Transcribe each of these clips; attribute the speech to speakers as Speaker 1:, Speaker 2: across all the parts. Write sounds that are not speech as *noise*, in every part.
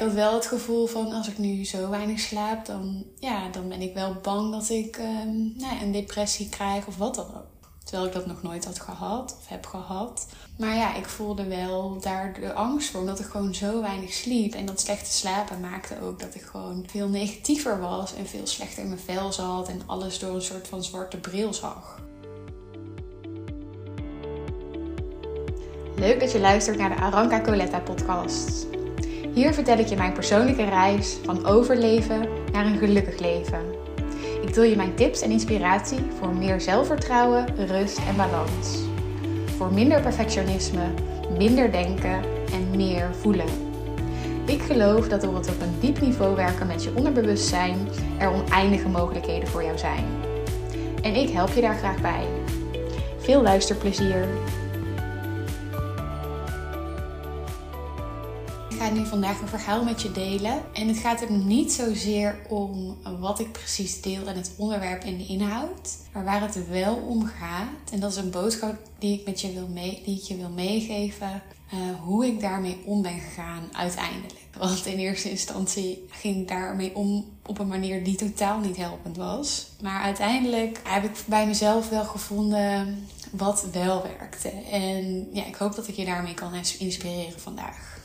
Speaker 1: Ik had wel het gevoel van als ik nu zo weinig slaap, dan, ja, dan ben ik wel bang dat ik ehm, nou een depressie krijg of wat dan ook. Terwijl ik dat nog nooit had gehad of heb gehad. Maar ja, ik voelde wel daar de angst voor. Omdat ik gewoon zo weinig sliep. En dat slechte slapen maakte ook dat ik gewoon veel negatiever was. En veel slechter in mijn vel zat. En alles door een soort van zwarte bril zag. Leuk dat je luistert naar de Aranka Coletta podcast. Hier vertel ik je mijn persoonlijke reis van overleven naar een gelukkig leven. Ik deel je mijn tips en inspiratie voor meer zelfvertrouwen, rust en balans. Voor minder perfectionisme, minder denken en meer voelen. Ik geloof dat door het op een diep niveau werken met je onderbewustzijn er oneindige mogelijkheden voor jou zijn. En ik help je daar graag bij. Veel luisterplezier! Nu vandaag een verhaal met je delen. En het gaat er niet zozeer om wat ik precies deel en het onderwerp en de inhoud. Maar waar het wel om gaat, en dat is een boodschap die ik, met je wil die ik je wil meegeven. Uh, hoe ik daarmee om ben gegaan uiteindelijk. Want in eerste instantie ging ik daarmee om op een manier die totaal niet helpend was. Maar uiteindelijk heb ik bij mezelf wel gevonden wat wel werkte. En ja, ik hoop dat ik je daarmee kan inspireren vandaag.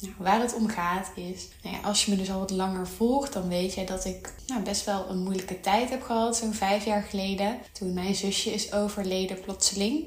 Speaker 1: Nou, waar het om gaat is, nou ja, als je me dus al wat langer volgt, dan weet je dat ik nou, best wel een moeilijke tijd heb gehad, zo'n vijf jaar geleden. Toen mijn zusje is overleden plotseling.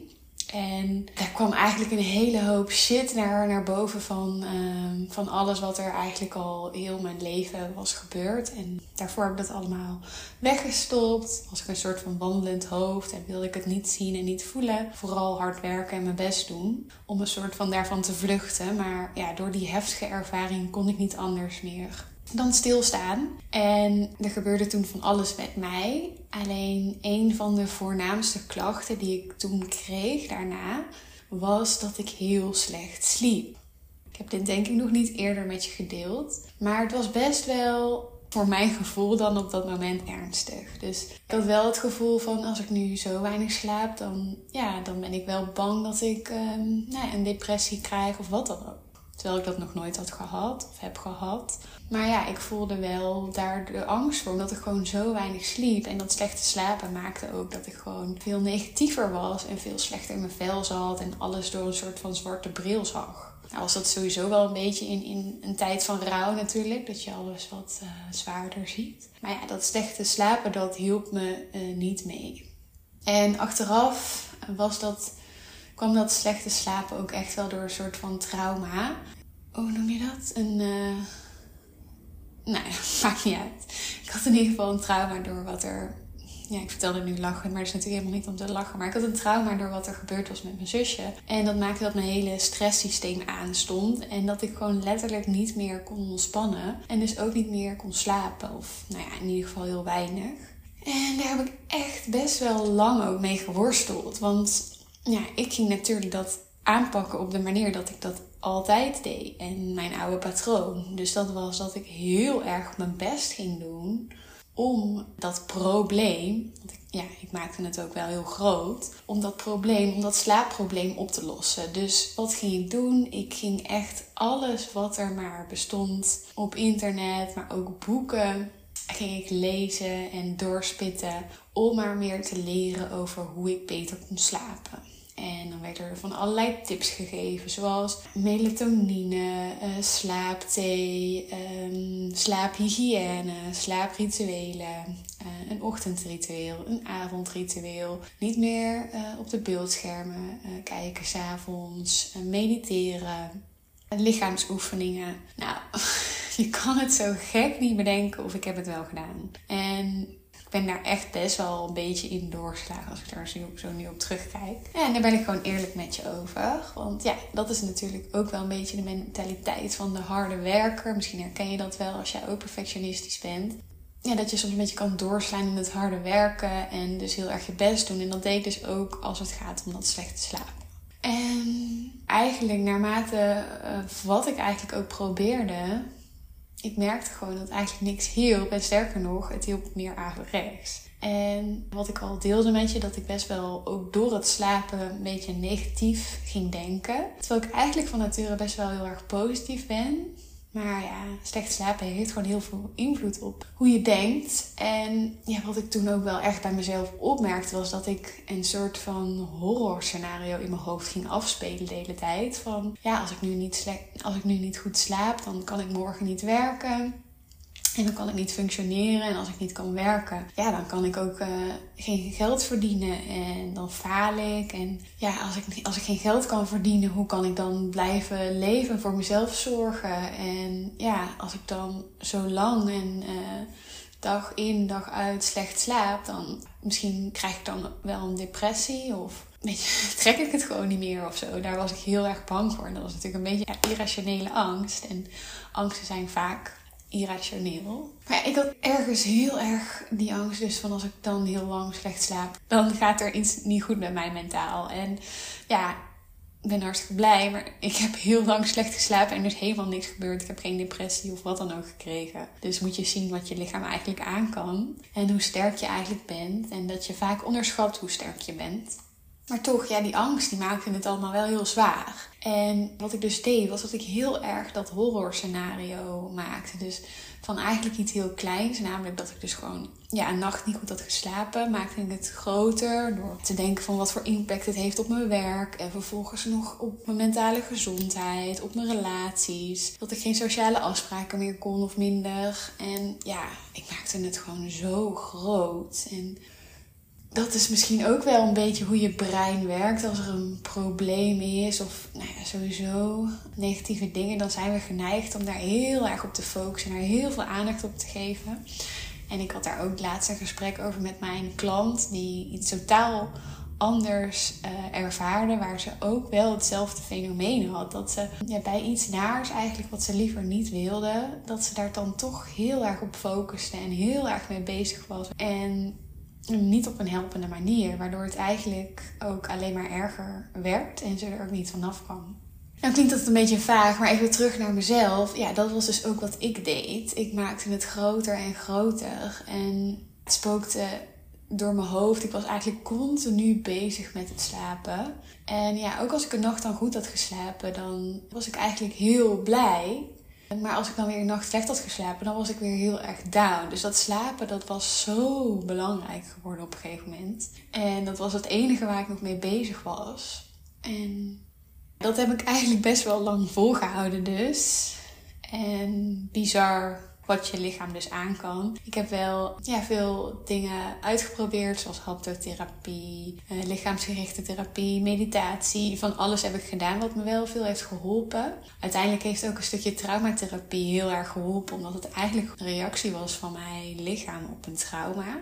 Speaker 1: En daar kwam eigenlijk een hele hoop shit naar, naar boven van, uh, van alles wat er eigenlijk al heel mijn leven was gebeurd. En daarvoor heb ik dat allemaal weggestopt. Was ik een soort van wandelend hoofd en wilde ik het niet zien en niet voelen. Vooral hard werken en mijn best doen om een soort van daarvan te vluchten. Maar ja, door die heftige ervaring kon ik niet anders meer dan stilstaan. En er gebeurde toen van alles met mij. Alleen een van de voornaamste klachten die ik toen kreeg daarna was dat ik heel slecht sliep. Ik heb dit denk ik nog niet eerder met je gedeeld. Maar het was best wel voor mijn gevoel dan op dat moment ernstig. Dus ik had wel het gevoel van als ik nu zo weinig slaap, dan, ja, dan ben ik wel bang dat ik um, nou, een depressie krijg of wat dan ook. Terwijl ik dat nog nooit had gehad of heb gehad. Maar ja, ik voelde wel daar de angst voor. Omdat ik gewoon zo weinig sliep. En dat slechte slapen maakte ook dat ik gewoon veel negatiever was. En veel slechter in mijn vel zat. En alles door een soort van zwarte bril zag. Nou was dat sowieso wel een beetje in, in een tijd van rouw natuurlijk. Dat je alles wat uh, zwaarder ziet. Maar ja, dat slechte slapen dat hielp me uh, niet mee. En achteraf was dat kwam dat slechte slapen ook echt wel door een soort van trauma. Hoe noem je dat? Een. Uh... Nou ja, *laughs* maakt niet uit. Ik had in ieder geval een trauma door wat er. Ja, ik vertelde nu lachen, maar het is natuurlijk helemaal niet om te lachen. Maar ik had een trauma door wat er gebeurd was met mijn zusje. En dat maakte dat mijn hele stresssysteem aanstond. En dat ik gewoon letterlijk niet meer kon ontspannen. En dus ook niet meer kon slapen. Of nou ja, in ieder geval heel weinig. En daar heb ik echt best wel lang ook mee geworsteld. Want ja, ik ging natuurlijk dat aanpakken op de manier dat ik dat altijd deed. En mijn oude patroon. Dus dat was dat ik heel erg mijn best ging doen om dat probleem, want ik, ja, ik maakte het ook wel heel groot, om dat probleem, om dat slaapprobleem op te lossen. Dus wat ging ik doen? Ik ging echt alles wat er maar bestond op internet, maar ook boeken, ging ik lezen en doorspitten om maar meer te leren over hoe ik beter kon slapen. En dan werden er van allerlei tips gegeven, zoals melatonine, uh, slaapthee, um, slaaphygiëne, slaaprituelen, uh, een ochtendritueel, een avondritueel. Niet meer uh, op de beeldschermen kijken s'avonds, mediteren, lichaamsoefeningen. Nou, *laughs* je kan het zo gek niet bedenken of ik heb het wel gedaan. En ben daar echt best wel een beetje in doorgeslagen als ik daar zo, zo nu op terugkijk. En daar ben ik gewoon eerlijk met je over. Want ja, dat is natuurlijk ook wel een beetje de mentaliteit van de harde werker. Misschien herken je dat wel als jij ook perfectionistisch bent. Ja, dat je soms een beetje kan doorslaan in het harde werken en dus heel erg je best doen. En dat deed ik dus ook als het gaat om dat slechte slapen. En eigenlijk naarmate uh, wat ik eigenlijk ook probeerde, ik merkte gewoon dat eigenlijk niks hielp. En sterker nog, het hielp meer averechts. En wat ik al deelde met je, dat ik best wel ook door het slapen een beetje negatief ging denken. Terwijl ik eigenlijk van nature best wel heel erg positief ben. Maar ja, slecht slapen heeft gewoon heel veel invloed op hoe je denkt. En ja, wat ik toen ook wel echt bij mezelf opmerkte, was dat ik een soort van horror scenario in mijn hoofd ging afspelen de hele tijd. Van ja, als ik nu niet, als ik nu niet goed slaap, dan kan ik morgen niet werken. En dan kan ik niet functioneren. En als ik niet kan werken, ja, dan kan ik ook uh, geen geld verdienen. En dan faal ik. En ja, als ik, als ik geen geld kan verdienen, hoe kan ik dan blijven leven, voor mezelf zorgen? En ja, als ik dan zo lang en uh, dag in, dag uit slecht slaap, dan misschien krijg ik dan wel een depressie. Of *laughs* trek ik het gewoon niet meer of zo. Daar was ik heel erg bang voor. En dat was natuurlijk een beetje irrationele angst. En angsten zijn vaak irrationeel. Maar ja, ik had ergens heel erg die angst dus van als ik dan heel lang slecht slaap, dan gaat er iets niet goed met mij mentaal. En ja, ik ben hartstikke blij, maar ik heb heel lang slecht geslapen en er is helemaal niks gebeurd. Ik heb geen depressie of wat dan ook gekregen. Dus moet je zien wat je lichaam eigenlijk aan kan en hoe sterk je eigenlijk bent. En dat je vaak onderschat hoe sterk je bent. Maar toch, ja, die angst die maakte het allemaal wel heel zwaar. En wat ik dus deed, was dat ik heel erg dat horror scenario maakte. Dus van eigenlijk iets heel kleins, namelijk dat ik dus gewoon ja, een nacht niet goed had geslapen, maakte ik het groter door te denken van wat voor impact het heeft op mijn werk en vervolgens nog op mijn mentale gezondheid, op mijn relaties, dat ik geen sociale afspraken meer kon of minder. En ja, ik maakte het gewoon zo groot en dat is misschien ook wel een beetje hoe je brein werkt. Als er een probleem is of nou ja, sowieso negatieve dingen, dan zijn we geneigd om daar heel erg op te focussen en daar heel veel aandacht op te geven. En ik had daar ook laatst een gesprek over met mijn klant, die iets totaal anders uh, ervaarde, waar ze ook wel hetzelfde fenomeen had. Dat ze ja, bij iets naars, eigenlijk wat ze liever niet wilde, dat ze daar dan toch heel erg op focuste en heel erg mee bezig was. En niet op een helpende manier, waardoor het eigenlijk ook alleen maar erger werd en ze er ook niet vanaf kwam. Nou klinkt dat een beetje vaag, maar even terug naar mezelf. Ja, dat was dus ook wat ik deed. Ik maakte het groter en groter en het spookte door mijn hoofd. Ik was eigenlijk continu bezig met het slapen. En ja, ook als ik een nacht dan goed had geslapen, dan was ik eigenlijk heel blij. Maar als ik dan weer een nacht slecht had geslapen, dan was ik weer heel erg down. Dus dat slapen, dat was zo belangrijk geworden op een gegeven moment. En dat was het enige waar ik nog mee bezig was. En dat heb ik eigenlijk best wel lang volgehouden dus. En bizar wat je lichaam dus aan kan. Ik heb wel ja, veel dingen uitgeprobeerd, zoals haptotherapie, eh, lichaamsgerichte therapie, meditatie. Van alles heb ik gedaan wat me wel veel heeft geholpen. Uiteindelijk heeft ook een stukje traumatherapie heel erg geholpen, omdat het eigenlijk een reactie was van mijn lichaam op een trauma.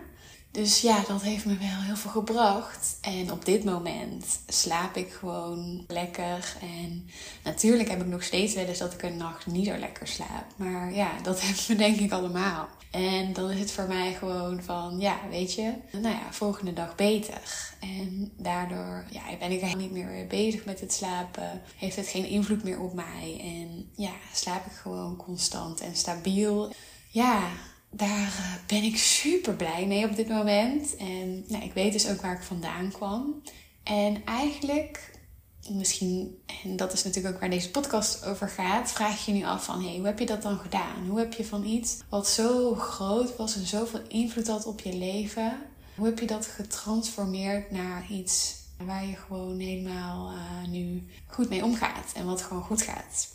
Speaker 1: Dus ja, dat heeft me wel heel veel gebracht. En op dit moment slaap ik gewoon lekker. En natuurlijk heb ik nog steeds wel eens dat ik een nacht niet zo lekker slaap. Maar ja, dat *laughs* hebben we denk ik allemaal. En dan is het voor mij gewoon van, ja, weet je, nou ja, volgende dag beter. En daardoor ja, ben ik eigenlijk niet meer bezig met het slapen. Heeft het geen invloed meer op mij. En ja, slaap ik gewoon constant en stabiel. Ja, daar eh, ben ik super blij mee op dit moment. En nou, ik weet dus ook waar ik vandaan kwam. En eigenlijk, misschien, en dat is natuurlijk ook waar deze podcast over gaat, vraag je je nu af van, hey, hoe heb je dat dan gedaan? Hoe heb je van iets wat zo groot was en zoveel invloed had op je leven, hoe heb je dat getransformeerd naar iets waar je gewoon helemaal uh, nu goed mee omgaat en wat gewoon goed gaat?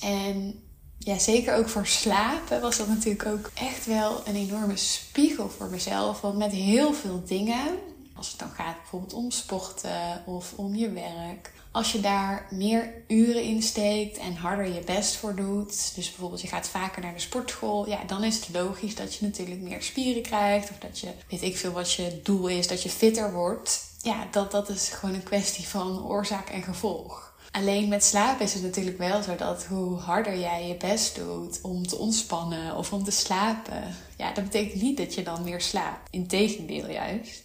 Speaker 1: En ja, zeker ook voor slapen was dat natuurlijk ook echt wel een enorme spiegel voor mezelf. Want met heel veel dingen, als het dan gaat bijvoorbeeld om sporten of om je werk, als je daar meer uren in steekt en harder je best voor doet, dus bijvoorbeeld je gaat vaker naar de sportschool, ja, dan is het logisch dat je natuurlijk meer spieren krijgt of dat je, weet ik veel wat je doel is, dat je fitter wordt. Ja, dat, dat is gewoon een kwestie van oorzaak en gevolg. Alleen met slaap is het natuurlijk wel zo dat hoe harder jij je best doet om te ontspannen of om te slapen, ja, dat betekent niet dat je dan meer slaapt. Integendeel juist.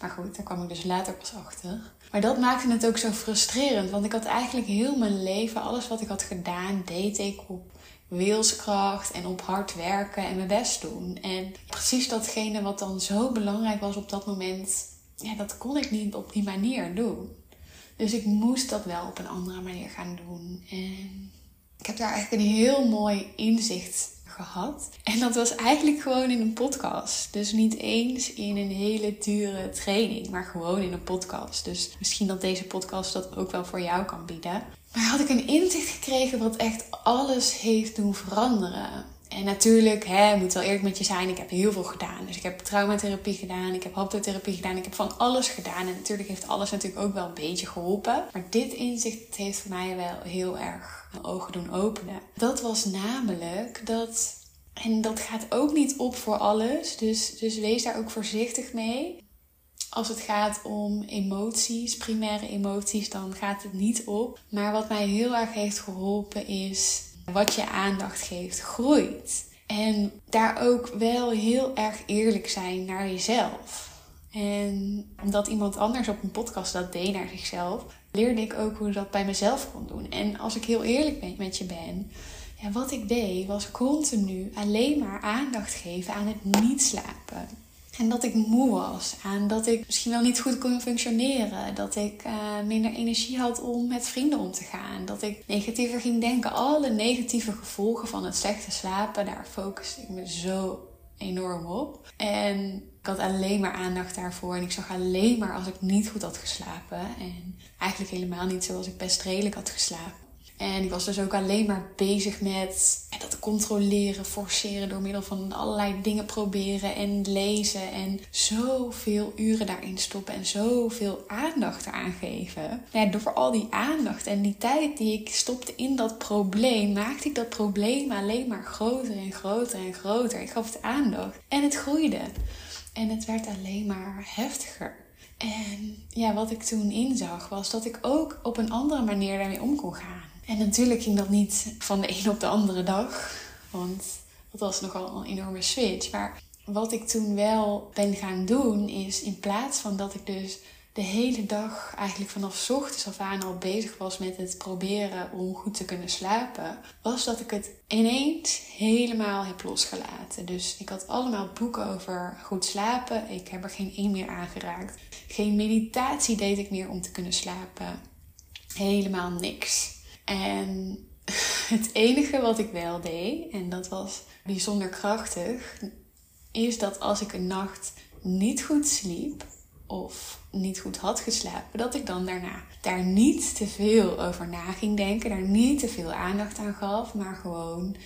Speaker 1: Maar goed, daar kwam ik dus later pas achter. Maar dat maakte het ook zo frustrerend, want ik had eigenlijk heel mijn leven, alles wat ik had gedaan, deed ik op wilskracht en op hard werken en mijn best doen. En precies datgene wat dan zo belangrijk was op dat moment, ja, dat kon ik niet op die manier doen. Dus ik moest dat wel op een andere manier gaan doen. En ik heb daar eigenlijk een heel mooi inzicht gehad. En dat was eigenlijk gewoon in een podcast. Dus niet eens in een hele dure training, maar gewoon in een podcast. Dus misschien dat deze podcast dat ook wel voor jou kan bieden. Maar had ik een inzicht gekregen wat echt alles heeft doen veranderen. En natuurlijk, hè, moet wel eerlijk met je zijn, ik heb heel veel gedaan. Dus ik heb traumatherapie gedaan, ik heb haptotherapie gedaan, ik heb van alles gedaan. En natuurlijk heeft alles natuurlijk ook wel een beetje geholpen. Maar dit inzicht heeft voor mij wel heel erg mijn ogen doen openen. Dat was namelijk dat, en dat gaat ook niet op voor alles, dus, dus wees daar ook voorzichtig mee. Als het gaat om emoties, primaire emoties, dan gaat het niet op. Maar wat mij heel erg heeft geholpen is wat je aandacht geeft, groeit. En daar ook wel heel erg eerlijk zijn naar jezelf. En omdat iemand anders op een podcast dat deed naar zichzelf, leerde ik ook hoe ik dat bij mezelf kon doen. En als ik heel eerlijk met je ben, ja, wat ik deed was continu alleen maar aandacht geven aan het niet slapen. En dat ik moe was. En dat ik misschien wel niet goed kon functioneren. Dat ik uh, minder energie had om met vrienden om te gaan. Dat ik negatiever ging denken. Alle negatieve gevolgen van het slechte slapen, daar focuste ik me zo enorm op. En ik had alleen maar aandacht daarvoor. En ik zag alleen maar als ik niet goed had geslapen. En eigenlijk helemaal niet zoals ik best redelijk had geslapen. En ik was dus ook alleen maar bezig met dat controleren, forceren door middel van allerlei dingen proberen en lezen. En zoveel uren daarin stoppen en zoveel aandacht eraan geven. Ja, door al die aandacht en die tijd die ik stopte in dat probleem, maakte ik dat probleem alleen maar groter en groter en groter. Ik gaf het aandacht en het groeide. En het werd alleen maar heftiger. En ja, wat ik toen inzag was dat ik ook op een andere manier daarmee om kon gaan. En natuurlijk ging dat niet van de een op de andere dag. Want dat was nogal een enorme switch. Maar wat ik toen wel ben gaan doen is in plaats van dat ik dus de hele dag eigenlijk vanaf ochtends af aan al bezig was met het proberen om goed te kunnen slapen, was dat ik het ineens helemaal heb losgelaten. Dus ik had allemaal boeken over goed slapen. Ik heb er geen één meer aangeraakt. Geen meditatie deed ik meer om te kunnen slapen. Helemaal niks. En *laughs* het enige wat ik wel deed, en dat was bijzonder krachtig, is dat als ik een nacht niet goed sliep of niet goed had geslapen, dat ik dan daarna daar niet te veel over na ging denken, daar niet te veel aandacht aan gaf, maar gewoon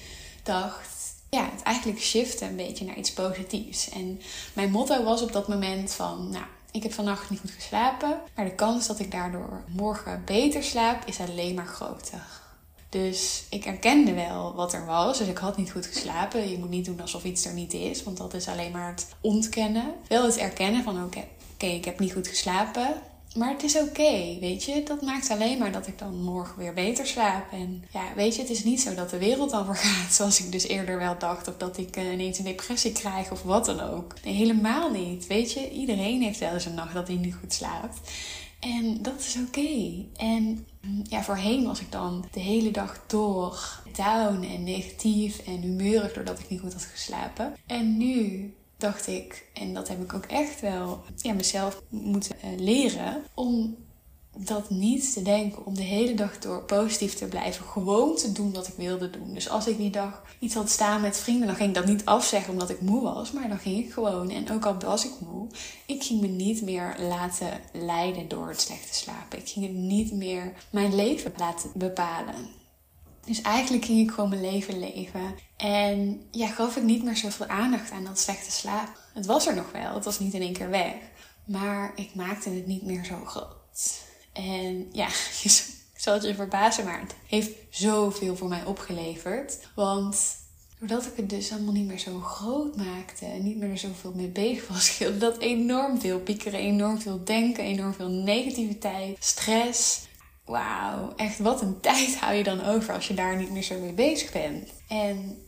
Speaker 1: dacht, ja, het eigenlijk shiften een beetje naar iets positiefs. En mijn motto was op dat moment van, nou, ik heb vannacht niet goed geslapen, maar de kans dat ik daardoor morgen beter slaap is alleen maar groter. Dus ik erkende wel wat er was. Dus ik had niet goed geslapen. Je moet niet doen alsof iets er niet is, want dat is alleen maar het ontkennen. Wel het erkennen van oké, ik heb niet goed geslapen. Maar het is oké, weet je. Dat maakt alleen maar dat ik dan morgen weer beter slaap. En ja, weet je, het is niet zo dat de wereld dan vergaat. *laughs* Zoals ik dus eerder wel dacht. Of dat ik uh, ineens een depressie krijg of wat dan ook. Nee, helemaal niet. Weet je, iedereen heeft wel eens een nacht dat hij niet goed slaapt. En dat is oké. En ja, voorheen was ik dan de hele dag door down en negatief en humeurig doordat ik niet goed had geslapen. En nu dacht ik, en dat heb ik ook echt wel ja, mezelf moeten eh, leren, om dat niet te denken, om de hele dag door positief te blijven. Gewoon te doen wat ik wilde doen. Dus als ik die dag iets had staan met vrienden, dan ging ik dat niet afzeggen omdat ik moe was. Maar dan ging ik gewoon. En ook al was ik moe, ik ging me niet meer laten leiden door het slechte slapen. Ik ging het niet meer mijn leven laten bepalen. Dus eigenlijk ging ik gewoon mijn leven leven. En ja, gaf ik niet meer zoveel aandacht aan dat slechte slaap. Het was er nog wel, het was niet in één keer weg. Maar ik maakte het niet meer zo groot. En ja, *laughs* je zal het je verbazen, maar het heeft zoveel voor mij opgeleverd. Want doordat ik het dus allemaal niet meer zo groot maakte en niet meer er zoveel mee bezig was, scheelde dat enorm veel piekeren, enorm veel denken, enorm veel negativiteit, stress. Wauw, echt wat een *laughs* tijd hou je dan over als je daar niet meer zo mee bezig bent. En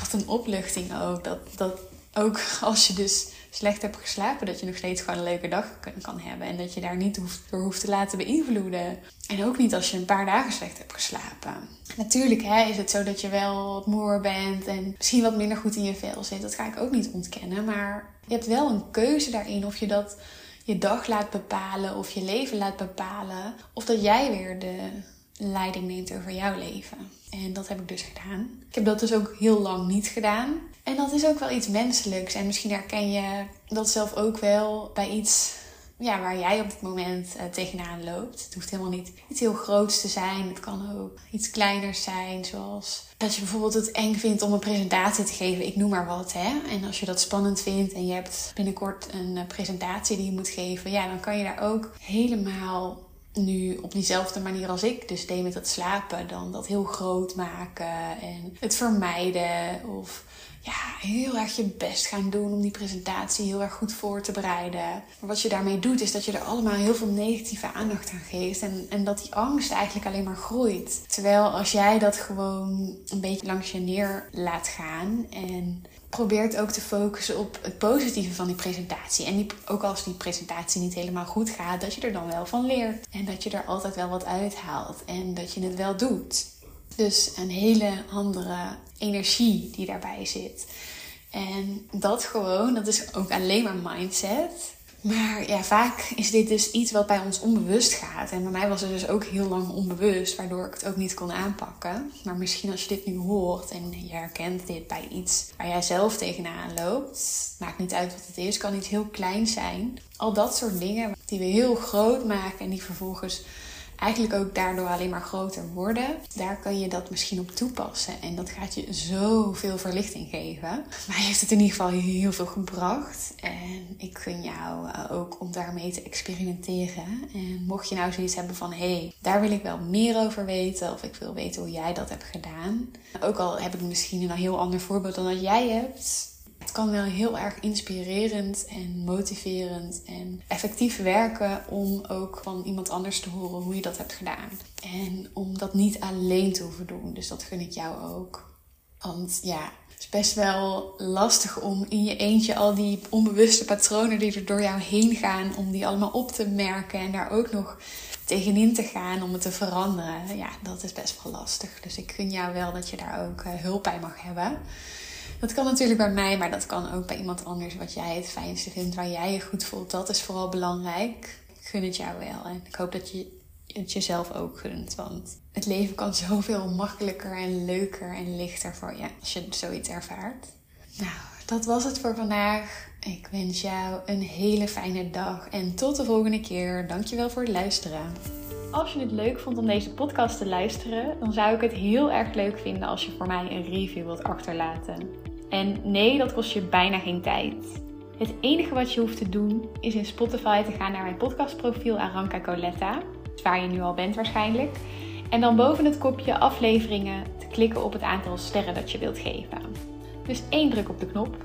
Speaker 1: wat een opluchting ook. Dat, dat ook *laughs* als je dus slecht hebt geslapen, dat je nog steeds gewoon een leuke dag kan hebben. En dat je daar niet hoeft, door hoeft te laten beïnvloeden. En ook niet als je een paar dagen slecht hebt geslapen. Natuurlijk hè, is het zo dat je wel wat moer bent en misschien wat minder goed in je vel zit. Dat ga ik ook niet ontkennen. Maar je hebt wel een keuze daarin of je dat je dag laat bepalen of je leven laat bepalen. Of dat jij weer de leiding neemt over jouw leven. En dat heb ik dus gedaan. Ik heb dat dus ook heel lang niet gedaan. En dat is ook wel iets menselijks. En misschien herken je dat zelf ook wel bij iets ja, waar jij op dit moment uh, tegenaan loopt. Het hoeft helemaal niet iets heel groots te zijn. Het kan ook iets kleiners zijn, zoals dat je bijvoorbeeld het eng vindt om een presentatie te geven. Ik noem maar wat, hè. En als je dat spannend vindt en je hebt binnenkort een uh, presentatie die je moet geven, ja, dan kan je daar ook helemaal nu op diezelfde manier als ik dus deed met het slapen, dan dat heel groot maken en het vermijden of ja, heel erg je best gaan doen om die presentatie heel erg goed voor te bereiden. Maar wat je daarmee doet, is dat je er allemaal heel veel negatieve aandacht aan geeft. En, en dat die angst eigenlijk alleen maar groeit. Terwijl als jij dat gewoon een beetje langs je neer laat gaan en probeert ook te focussen op het positieve van die presentatie. En ook als die presentatie niet helemaal goed gaat, dat je er dan wel van leert. En dat je er altijd wel wat uithaalt. En dat je het wel doet. Dus een hele andere energie die daarbij zit. En dat gewoon, dat is ook alleen maar mindset. Maar ja, vaak is dit dus iets wat bij ons onbewust gaat. En bij mij was het dus ook heel lang onbewust, waardoor ik het ook niet kon aanpakken. Maar misschien als je dit nu hoort en je herkent dit bij iets waar jij zelf tegenaan loopt, maakt niet uit wat het is, kan iets heel klein zijn. Al dat soort dingen die we heel groot maken en die vervolgens eigenlijk ook daardoor alleen maar groter worden. Daar kan je dat misschien op toepassen. En dat gaat je zoveel verlichting geven. Mij heeft het in ieder geval heel veel gebracht. En ik gun jou eh, ook om daarmee te experimenteren. En mocht je nou zoiets hebben van: hé, hey, daar wil ik wel meer over weten. Of ik wil weten hoe jij dat hebt gedaan. Ook al heb ik misschien een heel ander voorbeeld dan dat jij hebt het kan wel heel erg inspirerend en motiverend en effectief werken om ook van iemand anders te horen hoe je dat hebt gedaan. En om dat niet alleen te hoeven doen. Dus dat gun ik jou ook. Want ja, het is best wel lastig om in je eentje al die onbewuste patronen die er door jou heen gaan, om die allemaal op te merken en daar ook nog tegenin te gaan om het te veranderen. Ja, dat is best wel lastig. Dus ik gun jou wel dat je daar ook eh, hulp bij mag hebben. Dat kan natuurlijk bij mij, maar dat kan ook bij iemand anders. Wat jij het fijnste vindt, waar jij je goed voelt. Dat is vooral belangrijk. Ik gun het jou wel. En ik hoop dat je het jezelf ook gunt. Want het leven kan zoveel makkelijker en leuker en lichter voor je als je zoiets ervaart. Nou, dat was het voor vandaag. Ik wens jou een hele fijne dag en tot de volgende keer. Dankjewel voor het luisteren. Als je het leuk vond om deze podcast te luisteren, dan zou ik het heel erg leuk vinden als je voor mij een review wilt achterlaten. En nee, dat kost je bijna geen tijd. Het enige wat je hoeft te doen is in Spotify te gaan naar mijn podcastprofiel Aranka Coletta, waar je nu al bent waarschijnlijk. En dan boven het kopje afleveringen te klikken op het aantal sterren dat je wilt geven. Dus één druk op de knop.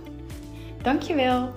Speaker 1: Dankjewel!